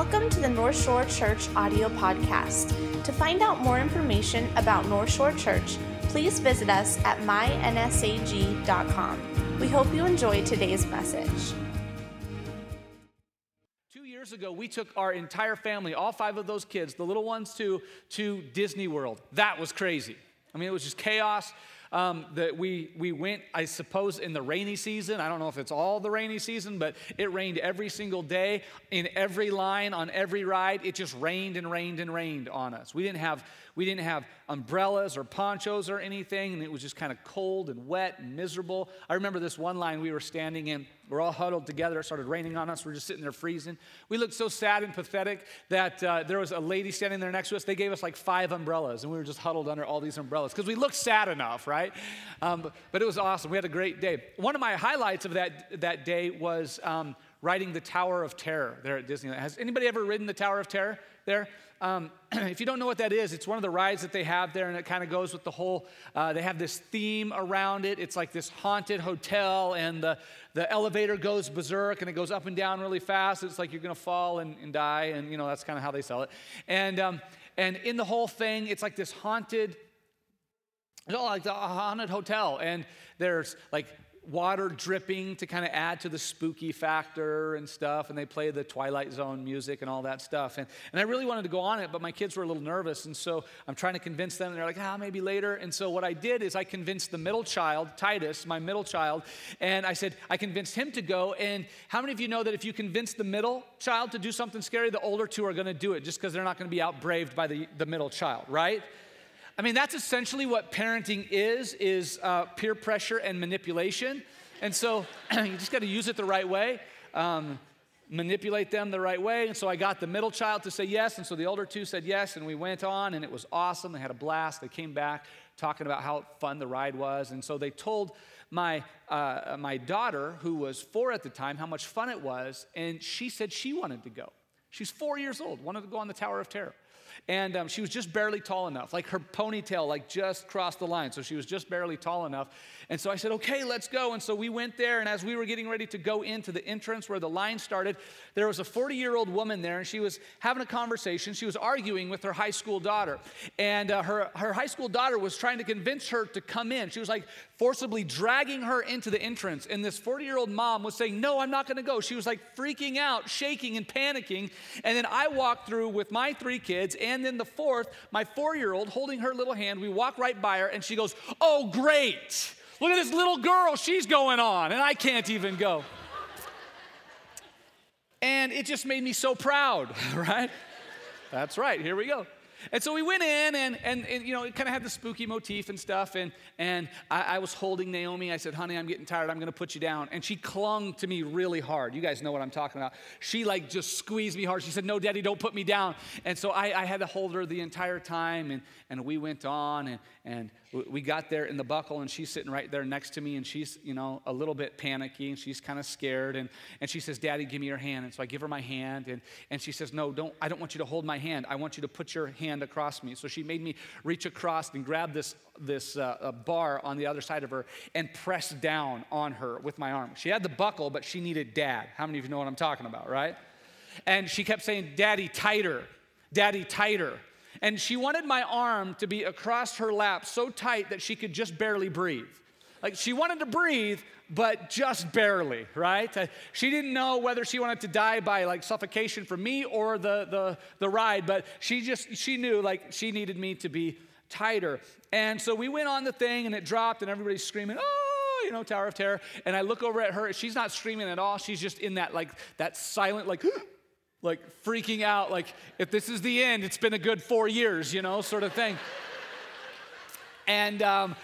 Welcome to the North Shore Church audio podcast. To find out more information about North Shore Church, please visit us at mynsag.com. We hope you enjoy today's message. Two years ago, we took our entire family, all five of those kids, the little ones too, to Disney World. That was crazy. I mean, it was just chaos. Um, that we we went, I suppose, in the rainy season. I don't know if it's all the rainy season, but it rained every single day in every line on every ride. It just rained and rained and rained on us. We didn't have we didn't have umbrellas or ponchos or anything, and it was just kind of cold and wet and miserable. I remember this one line we were standing in. We're all huddled together. It started raining on us. We're just sitting there freezing. We looked so sad and pathetic that uh, there was a lady standing there next to us. They gave us like five umbrellas, and we were just huddled under all these umbrellas because we looked sad enough, right? Um, but it was awesome. We had a great day. One of my highlights of that, that day was um, riding the Tower of Terror there at Disneyland. Has anybody ever ridden the Tower of Terror there? Um, if you don't know what that is, it's one of the rides that they have there, and it kind of goes with the whole. Uh, they have this theme around it. It's like this haunted hotel, and the, the elevator goes berserk, and it goes up and down really fast. It's like you're to fall and, and, die, and you know that's kind of how they sell it. And um, and in the whole thing, it's like this haunted. It's all like a haunted hotel, and there's like water dripping to kind of add to the spooky factor and stuff. And they play the Twilight Zone music and all that stuff. And, and I really wanted to go on it, but my kids were a little nervous. And so I'm trying to convince them. And they're like, ah, maybe later. And so what I did is I convinced the middle child, Titus, my middle child, and I said, I convinced him to go. And how many of you know that if you convince the middle child to do something scary, the older two are going to do it just because they're not going to be outbraved by the, the middle child, right? I mean, that's essentially what parenting is, is uh, peer pressure and manipulation. And so you just got to use it the right way. Um, manipulate them the right way. And so I got the middle child to say yes. And so the older two said yes. And we went on, and it was awesome. They had a blast. They came back talking about how fun the ride was. And so they told my, uh, my daughter, who was four at the time, how much fun it was. And she said she wanted to go. She's four years old, wanted to go on the Tower of Terror and um, she was just barely tall enough. Like her ponytail, like just crossed the line. So she was just barely tall enough. And so I said, okay, let's go. And so we went there. And as we were getting ready to go into the entrance where the line started, there was a 40 year old woman there, and she was having a conversation. She was arguing with her high school daughter. And uh, her, her high school daughter was trying to convince her to come in. She was like forcibly dragging her into the entrance. And this 40 year old mom was saying, no, I'm not going to go. She was like freaking out, shaking, and panicking. And then I walked through with my three kids and then the fourth, my four year old, holding her little hand. We walk right by her, and she goes, Oh, great. Look at this little girl. She's going on, and I can't even go. And it just made me so proud, right? That's right. Here we go. And so we went in, and, and, and you know, it kind of had the spooky motif and stuff. And, and I, I, was holding Naomi. I said, honey, I'm getting tired. I'm going to put you down. And she clung to me really hard. You guys know what I'm talking about. She like just squeezed me hard. She said, no, daddy, don't put me down. And so I, I had to hold her the entire time. And, and we went on, and, and we got there in the buckle, and she's sitting right there next to me, and she's, you know, a little bit panicky, and she's kind of scared. And, and she says, Daddy, give me your hand. And so I give her my hand, and, and she says, No, don't, I don't want you to hold my hand. I want you to put your hand across me. So she made me reach across and grab this, this uh, bar on the other side of her and press down on her with my arm. She had the buckle, but she needed dad. How many of you know what I'm talking about, right? And she kept saying, Daddy, tighter, Daddy, tighter. And she wanted my arm to be across her lap so tight that she could just barely breathe. Like she wanted to breathe, but just barely, right? Uh, she didn't know whether she wanted to die by like suffocation from me or the, the, the ride, but she just, she knew like she needed me to be tighter. And so we went on the thing and it dropped and everybody's screaming, oh, you know, Tower of Terror. And I look over at her, she's not screaming at all. She's just in that like, that silent, like, like freaking out, like, if this is the end, it's been a good four years, you know, sort of thing. and, um,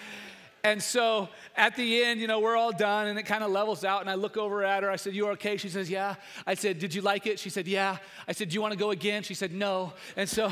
and so at the end, you know, we're all done and it kind of levels out. And I look over at her. I said, "You are okay? She says, Yeah. I said, Did you like it? She said, Yeah. I said, Do you want to go again? She said, No. And so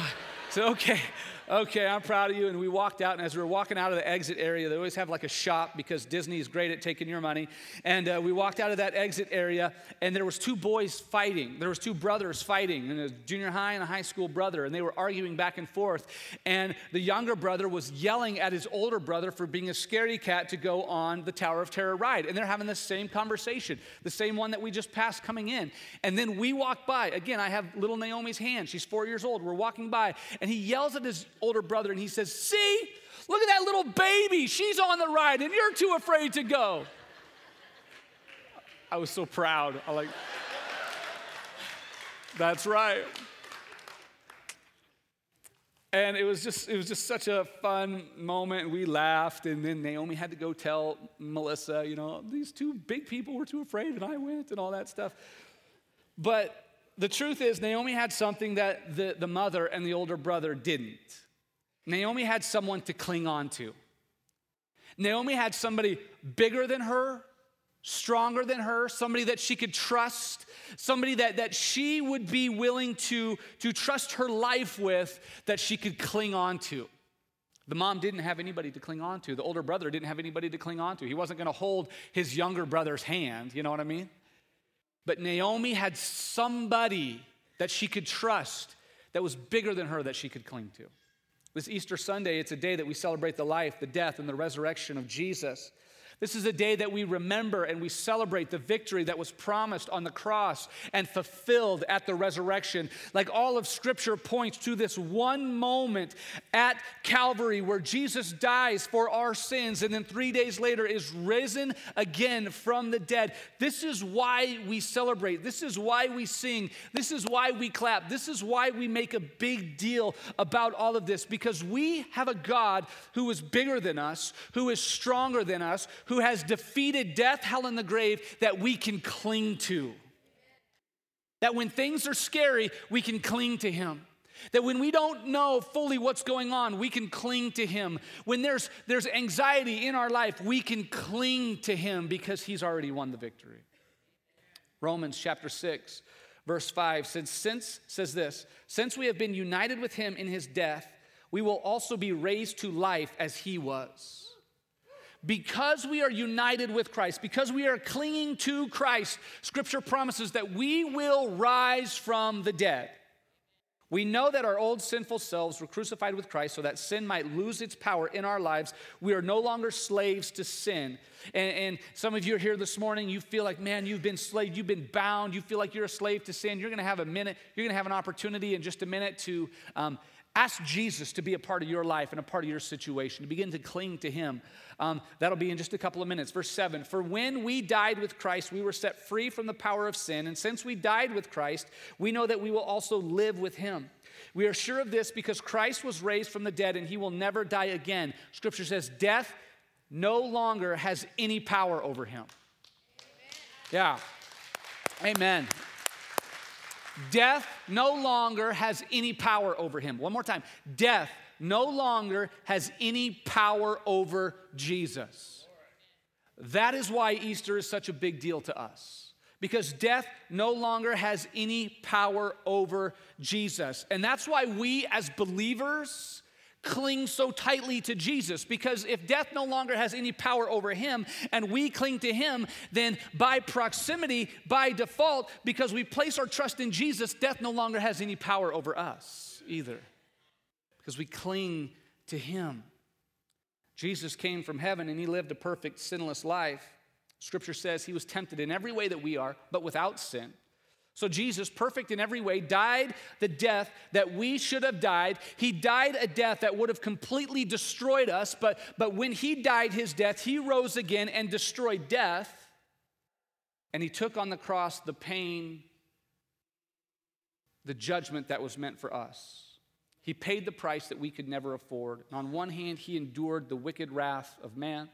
So, okay, okay, I'm proud of you. And we walked out, and as we were walking out of the exit area, they always have like a shop because Disney is great at taking your money. And uh, we walked out of that exit area, and there was two boys fighting. There was two brothers fighting, and a junior high and a high school brother, and they were arguing back and forth. And the younger brother was yelling at his older brother for being a scaredy cat to go on the Tower of Terror ride. And they're having the same conversation, the same one that we just passed coming in. And then we walk by. Again, I have little Naomi's hand. She's four years old. We're walking by, and he yells at his older brother and he says, See, look at that little baby. She's on the ride, and you're too afraid to go. I was so proud. I like, that's right. And it was just it was just such a fun moment. We laughed, and then Naomi had to go tell Melissa, you know, these two big people were too afraid, and I went, and all that stuff. But the truth is, Naomi had something that the, the mother and the older brother didn't. Naomi had someone to cling on to. Naomi had somebody bigger than her, stronger than her, somebody that she could trust, somebody that, that she would be willing to, to trust her life with, that she could cling on to. The mom didn't have anybody to cling on to. The older brother didn't have anybody to cling on to. He wasn't going to hold his younger brother's hand, you know what I mean? But Naomi had somebody that she could trust that was bigger than her that she could cling to. This Easter Sunday, it's a day that we celebrate the life, the death, and the resurrection of Jesus. This is a day that we remember and we celebrate the victory that was promised on the cross and fulfilled at the resurrection. Like all of Scripture points to this one moment at Calvary where Jesus dies for our sins and then three days later is risen again from the dead. This is why we celebrate. This is why we sing. This is why we clap. This is why we make a big deal about all of this because we have a God who is bigger than us, who is stronger than us, who has defeated death, hell, and the grave that we can cling to. That when things are scary, we can cling to Him. That when we don't know fully what's going on, we can cling to Him. When there's, there's anxiety in our life, we can cling to Him because He's already won the victory. Romans chapter 6, verse 5 says, Since, says this, since we have been united with Him in His death, we will also be raised to life as He was because we are united with Christ, because we are clinging to Christ, Scripture promises that we will rise from the dead. We know that our old sinful selves were crucified with Christ so that sin might lose its power in our lives. We are no longer slaves to sin. And, and, some of you are here this morning, you feel like, man, you've been slave, you've been bound, you feel like you're a slave to sin. You're gonna have a minute, you're gonna have an opportunity in just a minute to um, Ask Jesus to be a part of your life and a part of your situation, to begin to cling to Him. Um, that'll be in just a couple of minutes. Verse 7 For when we died with Christ, we were set free from the power of sin. And since we died with Christ, we know that we will also live with Him. We are sure of this because Christ was raised from the dead and He will never die again. Scripture says, Death no longer has any power over Him. Yeah. Amen. Death no longer has any power over him. One more time. Death no longer has any power over Jesus. That is why Easter is such a big deal to us. Because death no longer has any power over Jesus. And that's why we as believers cling so tightly to Jesus because if death no longer has any power over him and we cling to him, then by proximity, by default, because we place our trust in Jesus, death no longer has any power over us either because we cling to him. Jesus came from heaven and he lived a perfect, sinless life. Scripture says he was tempted in every way that we are, but without sin. So, Jesus, perfect in every way, died the death that we should have died. He died a death that would have completely destroyed us, but, but when he died his death, he rose again and destroyed death. And he took on the cross the pain, the judgment that was meant for us. He paid the price that we could never afford. And on one hand, he endured the wicked wrath of man,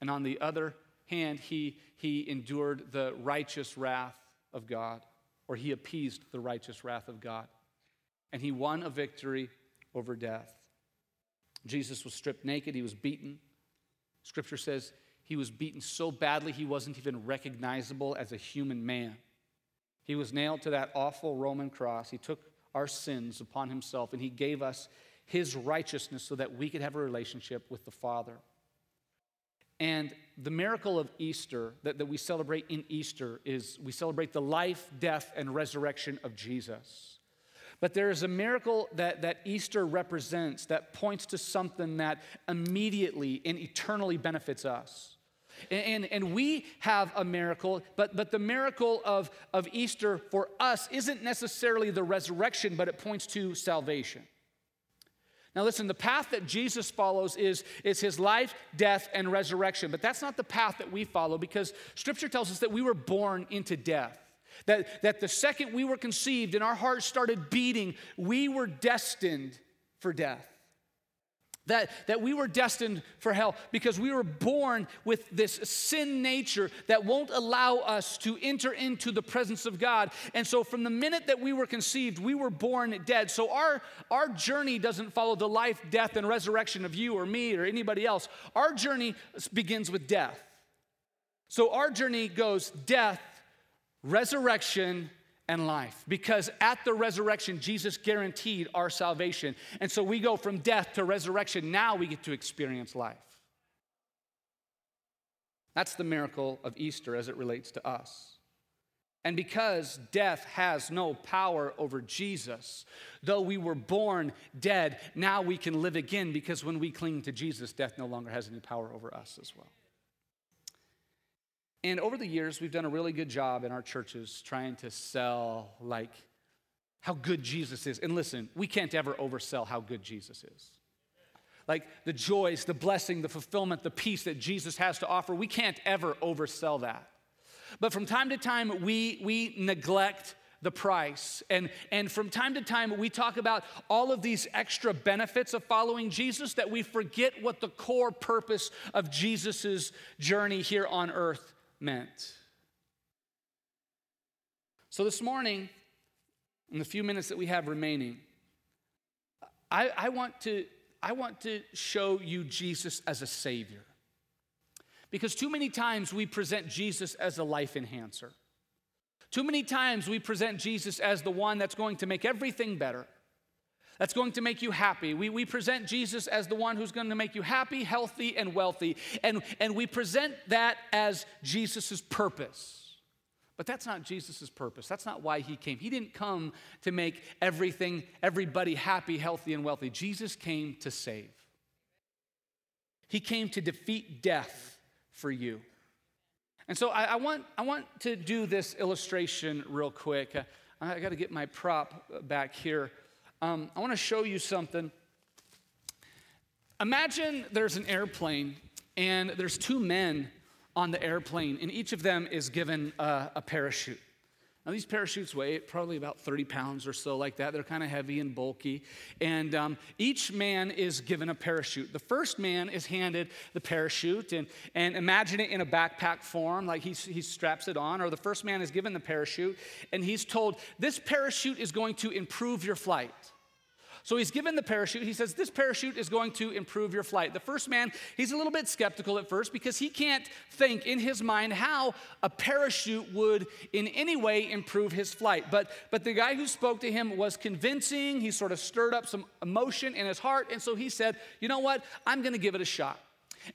and on the other hand, he, he endured the righteous wrath of God or he appeased the righteous wrath of God. And he won a victory over death. Jesus was stripped naked, he was beaten. Scripture says he was beaten so badly he wasn't even recognizable as a human man. He was nailed to that awful Roman cross. He took our sins upon himself, and he gave us his righteousness so that we could have a relationship with the Father. And the miracle of Easter that, that we celebrate in Easter is we celebrate the life, death, and resurrection of Jesus. But there is a miracle that, that Easter represents that points to something that immediately and eternally benefits us. And, and, and, we have a miracle, but, but the miracle of, of Easter for us isn't necessarily the resurrection, but it points to salvation. Now, listen, the path that Jesus follows is, is his life, death, and resurrection. But that's not the path that we follow because scripture tells us that we were born into death. That, that the second we were conceived and our hearts started beating, we were destined for death that, that we were destined for hell because we were born with this sin nature that won't allow us to enter into the presence of God. And so, from the minute that we were conceived, we were born dead. So, our, our journey doesn't follow the life, death, and resurrection of you or me or anybody else. Our journey begins with death. So, our journey goes death, resurrection, and life. Because at the resurrection, Jesus guaranteed our salvation. And so we go from death to resurrection. Now we get to experience life. That's the miracle of Easter as it relates to us. And because death has no power over Jesus, though we were born dead, now we can live again because when we cling to Jesus, death no longer has any power over us as well. And over the years, we've done a really good job in our churches trying to sell, like, how good Jesus is. And listen, we can't ever oversell how good Jesus is. Like the joys, the blessing, the fulfillment, the peace that Jesus has to offer, we can't ever oversell that. But from time to time, we, we neglect the price. And, and from time to time, we talk about all of these extra benefits of following Jesus that we forget what the core purpose of Jesus' journey here on earth meant. So, this morning, in the few minutes that we have remaining, I, I, want, to, I want to show you Jesus as a Savior. Because too many times we present Jesus as a life enhancer. Too many times we present Jesus as the one that's going to make everything better that's going to make you happy. We, we present Jesus as the one who's going to make you happy, healthy, and wealthy. And, and we present that as Jesus' purpose. But that's not Jesus' purpose. That's not why he came. He didn't come to make everything, everybody happy, healthy, and wealthy. Jesus came to save. He came to defeat death for you. And so I, I want, I want to do this illustration real quick. Uh, I got to get my prop back here. Um, I want to show you something. Imagine there's an airplane and there's two men on the airplane, and each of them is given a, a parachute. Now, these parachutes weigh probably about 30 pounds or so, like that. They're kind of heavy and bulky. And um, each man is given a parachute. The first man is handed the parachute, and, and imagine it in a backpack form, like he, he straps it on. Or the first man is given the parachute, and he's told, This parachute is going to improve your flight. So he's given the parachute. He says, This parachute is going to improve your flight. The first man, he's a little bit skeptical at first because he can't think in his mind how a parachute would in any way improve his flight. But, but the guy who spoke to him was convincing. He sort of stirred up some emotion in his heart. And so he said, You know what? I'm going to give it a shot.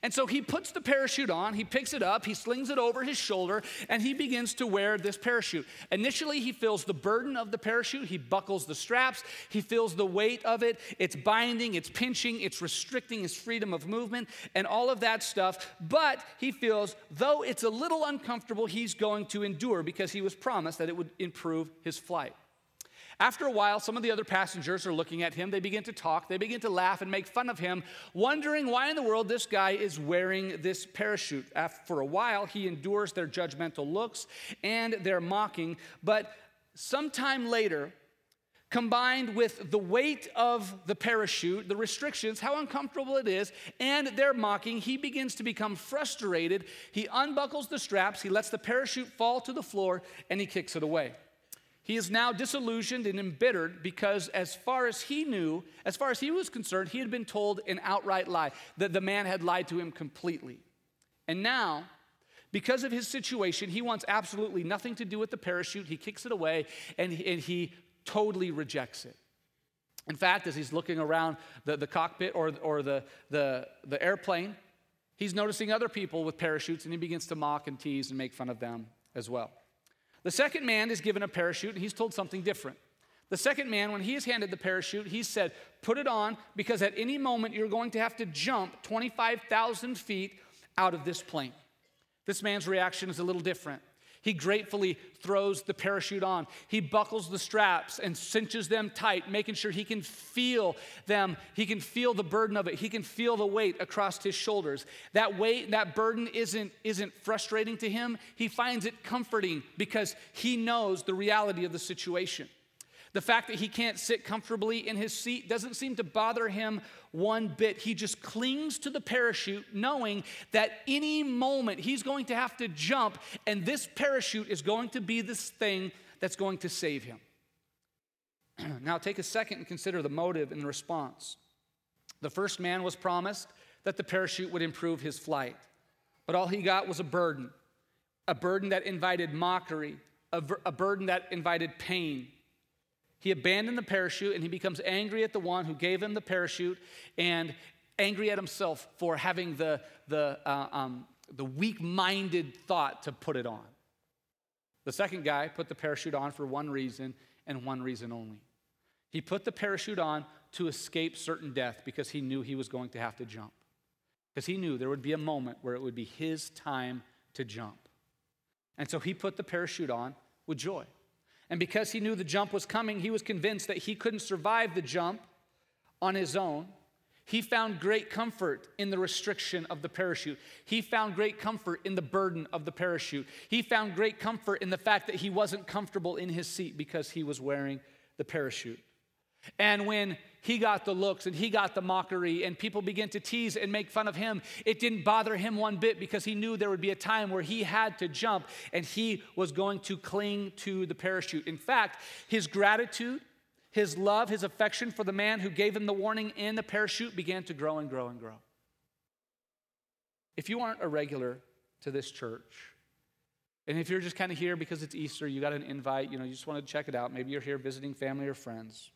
And so he puts the parachute on, he picks it up, he slings it over his shoulder, and he begins to wear this parachute. Initially, he feels the burden of the parachute, he buckles the straps, he feels the weight of it. It's binding, it's pinching, it's restricting his freedom of movement, and all of that stuff. But he feels, though it's a little uncomfortable, he's going to endure because he was promised that it would improve his flight. After a while, some of the other passengers are looking at him. They begin to talk, they begin to laugh and make fun of him, wondering why in the world this guy is wearing this parachute. After, for a while, he endures their judgmental looks and their mocking, but sometime later, combined with the weight of the parachute, the restrictions, how uncomfortable it is, and their mocking, he begins to become frustrated. He unbuckles the straps, he lets the parachute fall to the floor, and he kicks it away. He is now disillusioned and embittered because, as far as he knew, as far as he was concerned, he had been told an outright lie, that the man had lied to him completely. And now, because of his situation, he wants absolutely nothing to do with the parachute. He kicks it away and he, and he totally rejects it. In fact, as he's looking around the, the cockpit or, or the, the, the airplane, he's noticing other people with parachutes and he begins to mock and tease and make fun of them as well. The second man is given a parachute and he's told something different. The second man, when he is handed the parachute, he said, Put it on because at any moment you're going to have to jump 25,000 feet out of this plane. This man's reaction is a little different. He gratefully throws the parachute on. He buckles the straps and cinches them tight, making sure he can feel them. He can feel the burden of it. He can feel the weight across his shoulders. That weight, that burden isn't, isn't frustrating to him. He finds it comforting because he knows the reality of the situation. The fact that he can't sit comfortably in his seat doesn't seem to bother him one bit. He just clings to the parachute, knowing that any moment he's going to have to jump, and this parachute is going to be this thing that's going to save him. now, take a second and consider the motive and the response. The first man was promised that the parachute would improve his flight, but all he got was a burden a burden that invited mockery, a, a burden that invited pain. He abandoned the parachute and he becomes angry at the one who gave him the parachute and angry at himself for having the, the, uh, um, the weak minded thought to put it on. The second guy put the parachute on for one reason and one reason only. He put the parachute on to escape certain death because he knew he was going to have to jump. Because he knew there would be a moment where it would be his time to jump. And so he put the parachute on with joy. And because he knew the jump was coming, he was convinced that he couldn't survive the jump on his own. He found great comfort in the restriction of the parachute. He found great comfort in the burden of the parachute. He found great comfort in the fact that he wasn't comfortable in his seat because he was wearing the parachute. And when he got the looks and he got the mockery, and people began to tease and make fun of him. It didn't bother him one bit because he knew there would be a time where he had to jump and he was going to cling to the parachute. In fact, his gratitude, his love, his affection for the man who gave him the warning in the parachute began to grow and grow and grow. If you aren't a regular to this church, and if you're just kind of here because it's Easter, you got an invite, you know, you just want to check it out, maybe you're here visiting family or friends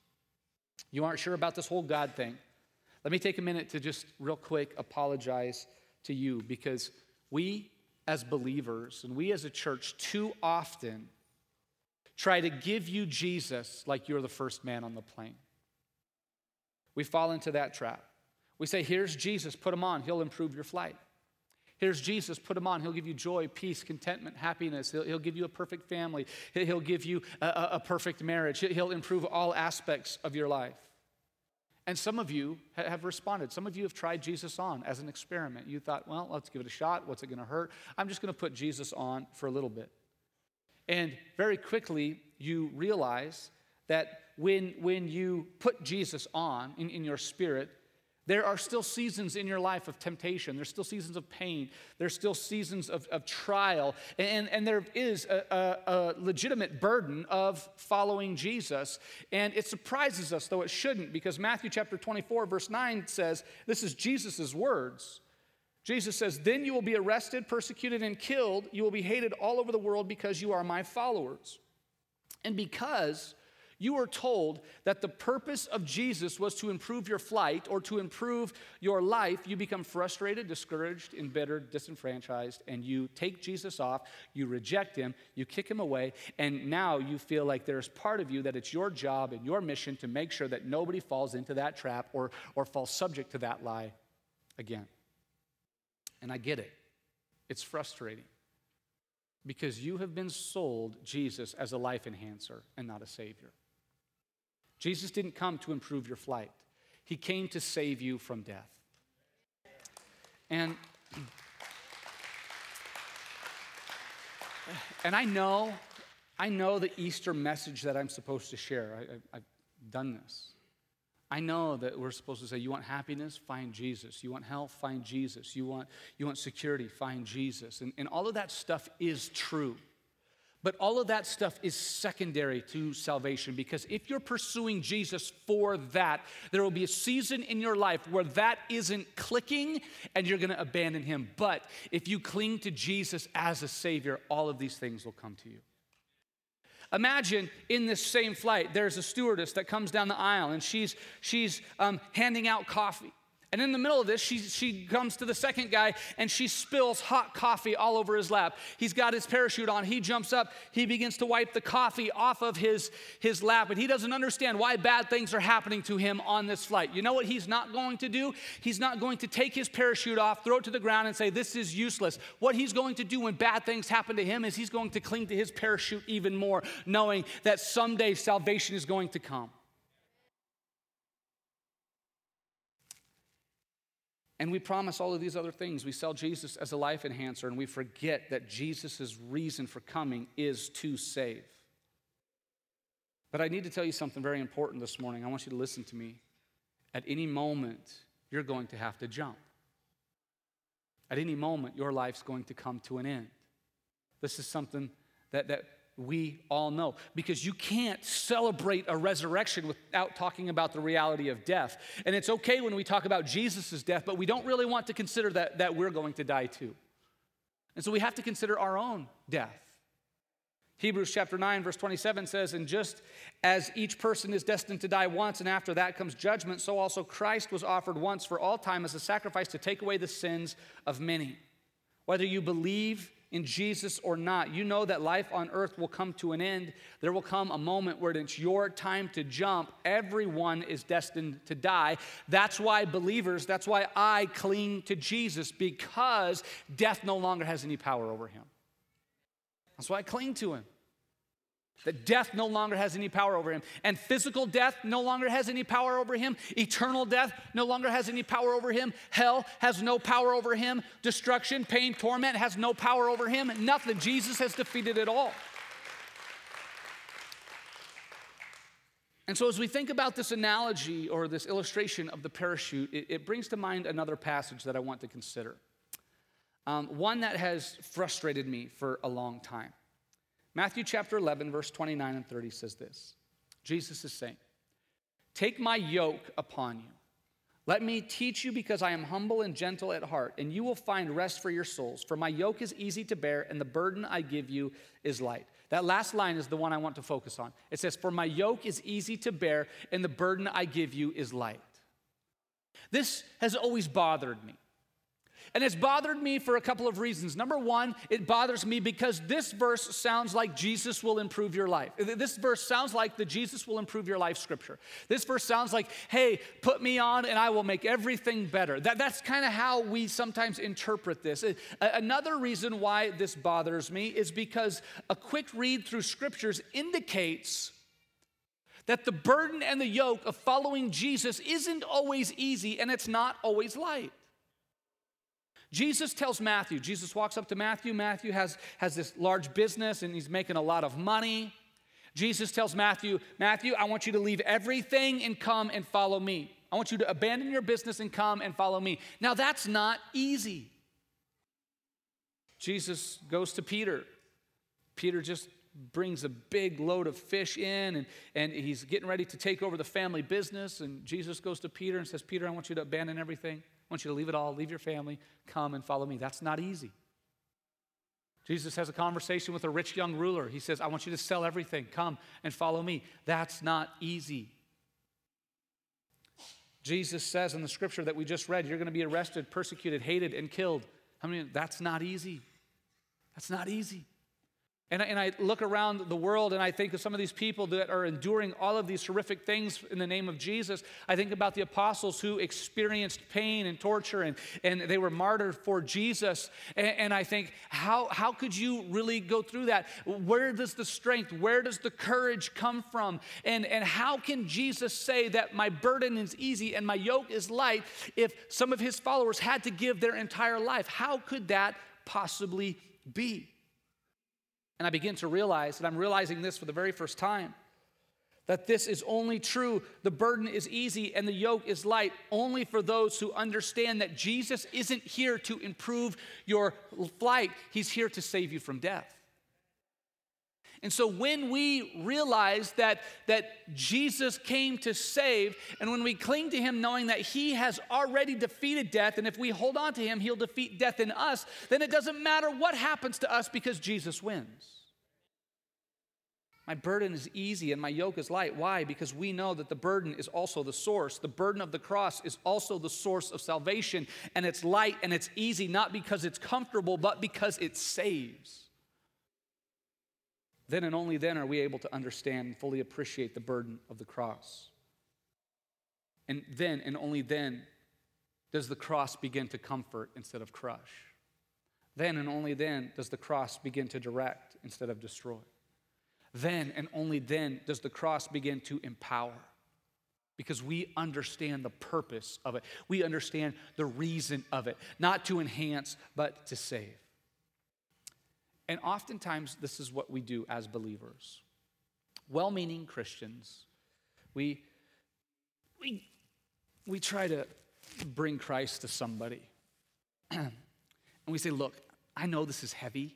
you aren't sure about this whole God thing, let me take a minute to just real quick apologize to you because we as believers and we as a church too often try to give you Jesus like you're the first man on the plane. We fall into that trap. We say, Here's Jesus, put him on, he'll improve your flight. Here's Jesus, put him on. He'll give you joy, peace, contentment, happiness. He'll, he'll give you a perfect family. He'll give you a, a perfect marriage. He'll improve all aspects of your life. And some of you have responded. Some of you have tried Jesus on as an experiment. You thought, well, let's give it a shot. What's it going to hurt? I'm just going to put Jesus on for a little bit. And very quickly, you realize that when, when you put Jesus on in, in your spirit, there are still seasons in your life of temptation. There's still seasons of pain. There's still seasons of, of trial. And, and there is a, a, a legitimate burden of following Jesus. And it surprises us, though it shouldn't, because Matthew chapter 24, verse 9 says, This is Jesus' words. Jesus says, Then you will be arrested, persecuted, and killed. You will be hated all over the world because you are my followers. And because you are told that the purpose of Jesus was to improve your flight or to improve your life. You become frustrated, discouraged, embittered, disenfranchised, and you take Jesus off, you reject him, you kick him away, and now you feel like there's part of you that it's your job and your mission to make sure that nobody falls into that trap or, or falls subject to that lie again. And I get it, it's frustrating because you have been sold Jesus as a life enhancer and not a savior. Jesus didn't come to improve your flight, He came to save you from death. And, and I know, I know the Easter message that I'm supposed to share. I, have done this. I know that we're supposed to say, you want happiness? Find Jesus. You want health? Find Jesus. You want, you want security? Find Jesus. And, and all of that stuff is true. But all of that stuff is secondary to salvation because if you're pursuing Jesus for that, there will be a season in your life where that isn't clicking and you're going to abandon him. But if you cling to Jesus as a Savior, all of these things will come to you. Imagine in this same flight, there's a stewardess that comes down the aisle and she's, she's um, handing out coffee. And in the middle of this, she, she comes to the second guy and she spills hot coffee all over his lap. He's got his parachute on. He jumps up. He begins to wipe the coffee off of his, his lap. But he doesn't understand why bad things are happening to him on this flight. You know what he's not going to do? He's not going to take his parachute off, throw it to the ground, and say, This is useless. What he's going to do when bad things happen to him is he's going to cling to his parachute even more, knowing that someday salvation is going to come. And we promise all of these other things. We sell Jesus as a life enhancer, and we forget that Jesus' reason for coming is to save. But I need to tell you something very important this morning. I want you to listen to me. At any moment, you're going to have to jump. At any moment, your life's going to come to an end. This is something that, that we all know. Because you can't celebrate a resurrection without talking about the reality of death. And it's okay when we talk about Jesus' death, but we don't really want to consider that, that we're going to die too. And so we have to consider our own death. Hebrews chapter 9, verse 27 says, And just as each person is destined to die once, and after that comes judgment, so also Christ was offered once for all time as a sacrifice to take away the sins of many. Whether you believe in Jesus or not, you know that life on earth will come to an end. There will come a moment where it's your time to jump. Everyone is destined to die. That's why believers, that's why I cling to Jesus because death no longer has any power over him. That's why I cling to him. That death no longer has any power over him. And physical death no longer has any power over him. Eternal death no longer has any power over him. Hell has no power over him. Destruction, pain, torment has no power over him. Nothing. Jesus has defeated it all. And so, as we think about this analogy or this illustration of the parachute, it, it brings to mind another passage that I want to consider. Um, one that has frustrated me for a long time. Matthew chapter 11, verse 29 and 30 says this Jesus is saying, Take my yoke upon you. Let me teach you because I am humble and gentle at heart, and you will find rest for your souls. For my yoke is easy to bear, and the burden I give you is light. That last line is the one I want to focus on. It says, For my yoke is easy to bear, and the burden I give you is light. This has always bothered me. And it's bothered me for a couple of reasons. Number one, it bothers me because this verse sounds like Jesus will improve your life. This verse sounds like the Jesus will improve your life scripture. This verse sounds like, hey, put me on and I will make everything better. That, that's kind of how we sometimes interpret this. Another reason why this bothers me is because a quick read through scriptures indicates that the burden and the yoke of following Jesus isn't always easy and it's not always light. Jesus tells Matthew, Jesus walks up to Matthew. Matthew has, has this large business and he's making a lot of money. Jesus tells Matthew, Matthew, I want you to leave everything and come and follow me. I want you to abandon your business and come and follow me. Now, that's not easy. Jesus goes to Peter. Peter just brings a big load of fish in and, and he's getting ready to take over the family business. And Jesus goes to Peter and says, Peter, I want you to abandon everything. I want you to leave it all, leave your family, come and follow me. That's not easy. Jesus has a conversation with a rich young ruler. He says, I want you to sell everything, come and follow me. That's not easy. Jesus says in the scripture that we just read, you're going to be arrested, persecuted, hated, and killed. I mean, that's not easy. That's not easy. And I, and I look around the world and I think of some of these people that are enduring all of these horrific things in the name of Jesus. I think about the apostles who experienced pain and torture and, and they were martyred for Jesus. And, and I think, how, how could you really go through that? Where does the strength, where does the courage come from? And, and how can Jesus say that my burden is easy and my yoke is light if some of his followers had to give their entire life? How could that possibly be? And I begin to realize, and I'm realizing this for the very first time, that this is only true. The burden is easy and the yoke is light only for those who understand that Jesus isn't here to improve your flight, He's here to save you from death. And so when we realize that, that Jesus came to save, and when we cling to him knowing that he has already defeated death, and if we hold on to him, he'll defeat death in us, then it doesn't matter what happens to us because Jesus wins. My burden is easy and my yoke is light. Why? Because we know that the burden is also the source. The burden of the cross is also the source of salvation, and it's light and it's easy, not because it's comfortable, but because it saves. Then and only then are we able to understand and fully appreciate the burden of the cross. And then and only then does the cross begin to comfort instead of crush. Then and only then does the cross begin to direct instead of destroy. Then and only then does the cross begin to empower because we understand the purpose of it. We understand the reason of it, not to enhance, but to save. And oftentimes, this is what we do as believers. Well meaning Christians, we, we, we try to bring Christ to somebody. and we say, Look, I know this is heavy,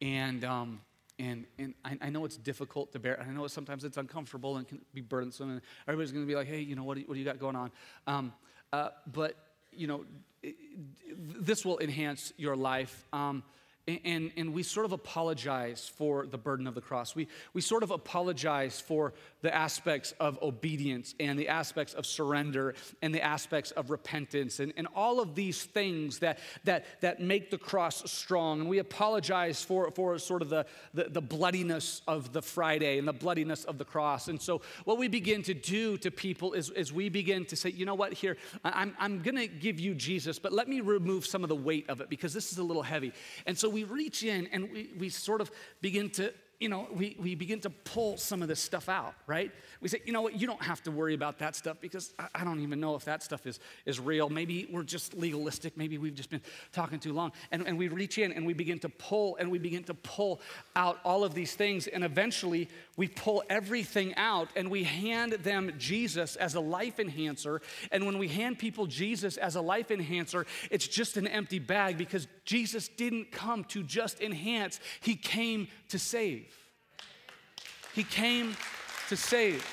and um, and, and I, I, know it's difficult to bear. And I know sometimes it's uncomfortable and can be burdensome. And everybody's going to be like, hey, you know, what do you, what do you got going on? Um, uh, but, you know, it, this will enhance your life. Um, and, and we sort of apologize for the burden of the cross. We, we sort of apologize for the aspects of obedience and the aspects of surrender and the aspects of repentance and, and all of these things that, that, that make the cross strong. And we apologize for, for sort of the, the, the bloodiness of the Friday and the bloodiness of the cross. And so, what we begin to do to people is, is we begin to say, you know what, here, I'm, I'm going to give you Jesus, but let me remove some of the weight of it because this is a little heavy. And so, we reach in and we, we sort of begin to you know, we, we begin to pull some of this stuff out, right? We say, you know what, you don't have to worry about that stuff because I, I, don't even know if that stuff is, is real. Maybe we're just legalistic. Maybe we've just been talking too long. And, and we reach in and we begin to pull and we begin to pull out all of these things. And eventually we pull everything out and we hand them Jesus as a life enhancer. And when we hand people Jesus as a life enhancer, it's just an empty bag because Jesus didn't come to just enhance, He came to save. He came to save.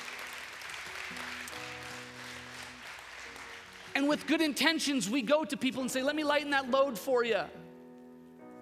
And with good intentions, we go to people and say, Let me lighten that load for you.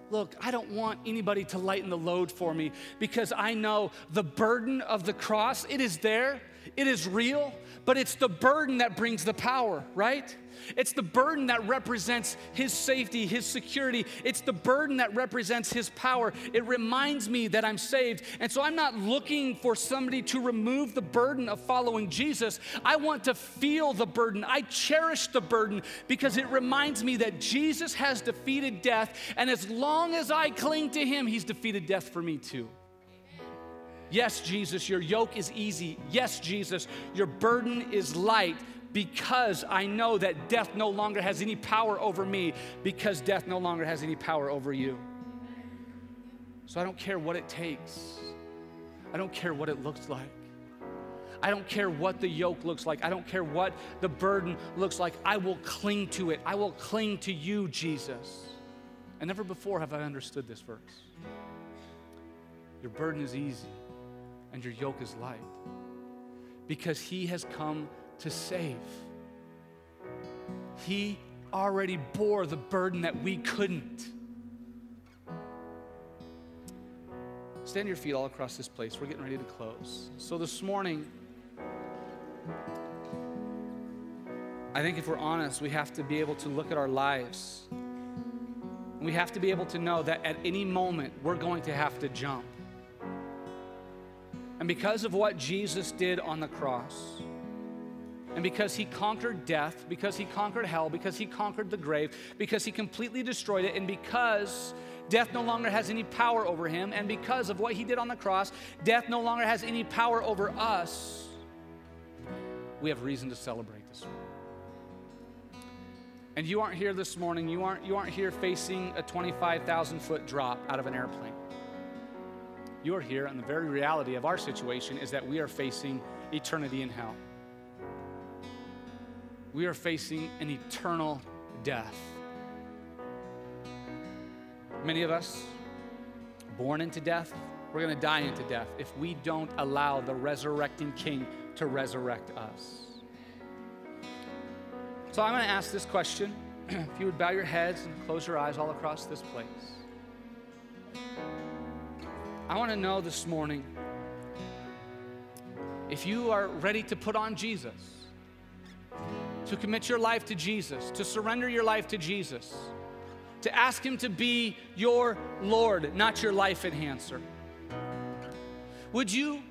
Look, I don't want anybody to lighten the load for me because I know the burden of the cross, it is there, it is real, but it's the burden that brings the power, right? It's the burden that represents His safety, His security. It's the burden that represents His power. It reminds me that I'm saved. And so I'm not looking for somebody to remove the burden of following Jesus. I want to feel the burden. I cherish the burden because it reminds me that Jesus has defeated death. And as long as I cling to Him, He's defeated death for me too. Yes, Jesus, your yoke is easy. Yes, Jesus, your burden is light because I know that death no longer has any power over me, because death no longer has any power over you. So I don't care what it takes, I don't care what it looks like. I don't care what the yoke looks like. I don't care what the burden looks like. I will cling to it. I will cling to you, Jesus. And never before have I understood this verse. Your burden is easy and your yoke is light because he has come to save. He already bore the burden that we couldn't. Stand your feet all across this place. We're getting ready to close. So this morning, I think if we're honest, we have to be able to look at our lives. We have to be able to know that at any moment we're going to have to jump. Because of what Jesus did on the cross, and because he conquered death, because he conquered hell, because he conquered the grave, because he completely destroyed it, and because death no longer has any power over him, and because of what he did on the cross, death no longer has any power over us, we have reason to celebrate this morning. And you aren't here this morning, you aren't, you aren't here facing a 25,000 foot drop out of an airplane. You are here, and the very reality of our situation is that we are facing eternity in hell we are facing an eternal death. Many of us, born into death, we're going to die into death if we don't allow the resurrecting King to resurrect us. So I'm going to ask this question. if you would bow your heads and close your eyes all across this place. I want to know this morning if you are ready to put on Jesus, to commit your life to Jesus, to surrender your life to Jesus, to ask Him to be your Lord, not your life enhancer. Would you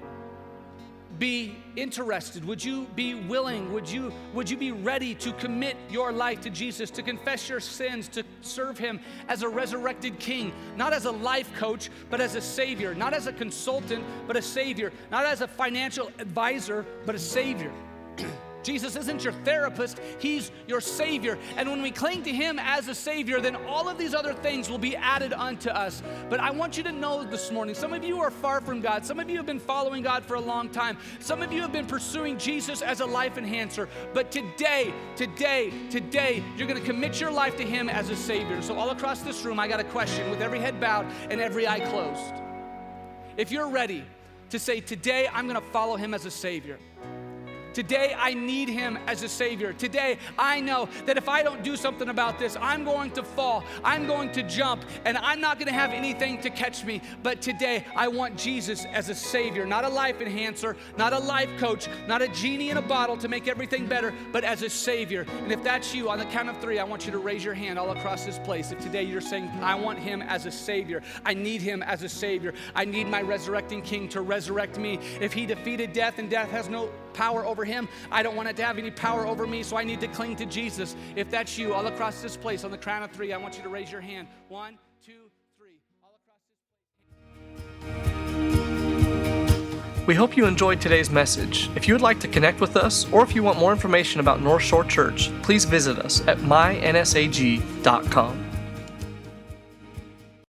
be interested? Would you be willing? Would you, would you be ready to commit your life to Jesus, to confess your sins, to serve Him as a resurrected King, not as a life coach, but as a Savior, not as a consultant, but a Savior, not as a financial advisor, but a Savior? Jesus isn't your therapist, He's your Savior. And when we cling to Him as a Savior, then all of these other things will be added unto us. But I want you to know this morning some of you are far from God. Some of you have been following God for a long time. Some of you have been pursuing Jesus as a life enhancer. But today, today, today, you're going to commit your life to Him as a Savior. So, all across this room, I got a question with every head bowed and every eye closed. If you're ready to say, Today, I'm going to follow Him as a Savior. Today, I need Him as a Savior. Today, I know that if I don't do something about this, I'm going to fall, I'm going to jump, and I'm not going to have anything to catch me. But today, I want Jesus as a Savior, not a life enhancer, not a life coach, not a genie in a bottle to make everything better, but as a Savior. And if that's you, on the count of three, I want you to raise your hand all across this place. If today you're saying, I want Him as a Savior, I need Him as a Savior, I need my resurrecting King to resurrect me. If He defeated death and death has no power over him. I don't want it to have any power over me, so I need to cling to Jesus. If that's you, all across this place, on the crown of three, I want you to raise your hand. One, two, three. All across this place. We hope you enjoyed today's message. If you would like to connect with us, or if you want more information about North Shore Church, please visit us at mynsag.com.